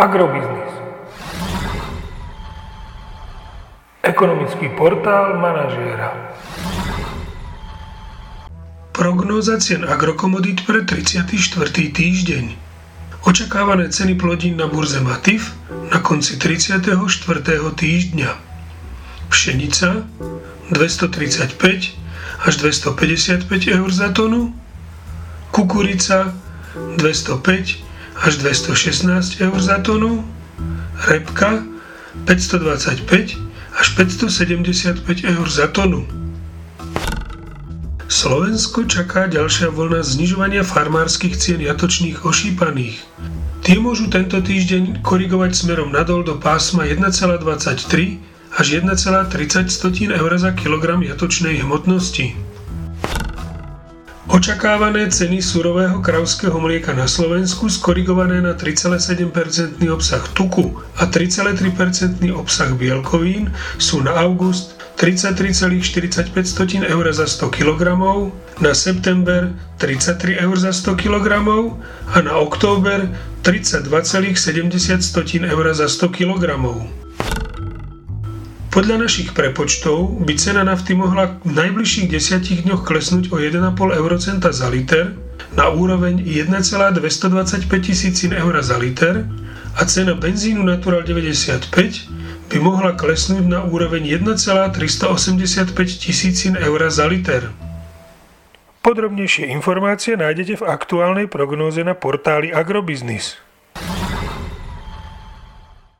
Agrobiznis. Ekonomický portál manažéra. Prognóza cien agrokomodít pre 34. týždeň. Očakávané ceny plodín na burze Matif na konci 34. týždňa. Pšenica 235 až 255 eur za tonu, kukurica 205 až 216 eur za tonu, repka 525 až 575 eur za tonu. Slovensko čaká ďalšia vlna znižovania farmárskych cien jatočných ošípaných. Tie môžu tento týždeň korigovať smerom nadol do pásma 1,23 až 1,30 eur za kilogram jatočnej hmotnosti. Očakávané ceny surového kravského mlieka na Slovensku skorigované na 3,7% obsah tuku a 3,3% obsah bielkovín sú na august 33,45 eur za 100 kg, na september 33 eur za 100 kg a na október 32,70 eur za 100 kg. Podľa našich prepočtov by cena nafty mohla v najbližších desiatich dňoch klesnúť o 1,5 eurocenta za liter na úroveň 1,225 tisícin eur za liter a cena benzínu Natural 95 by mohla klesnúť na úroveň 1,385 tisícin eur za liter. Podrobnejšie informácie nájdete v aktuálnej prognóze na portáli Agrobiznis.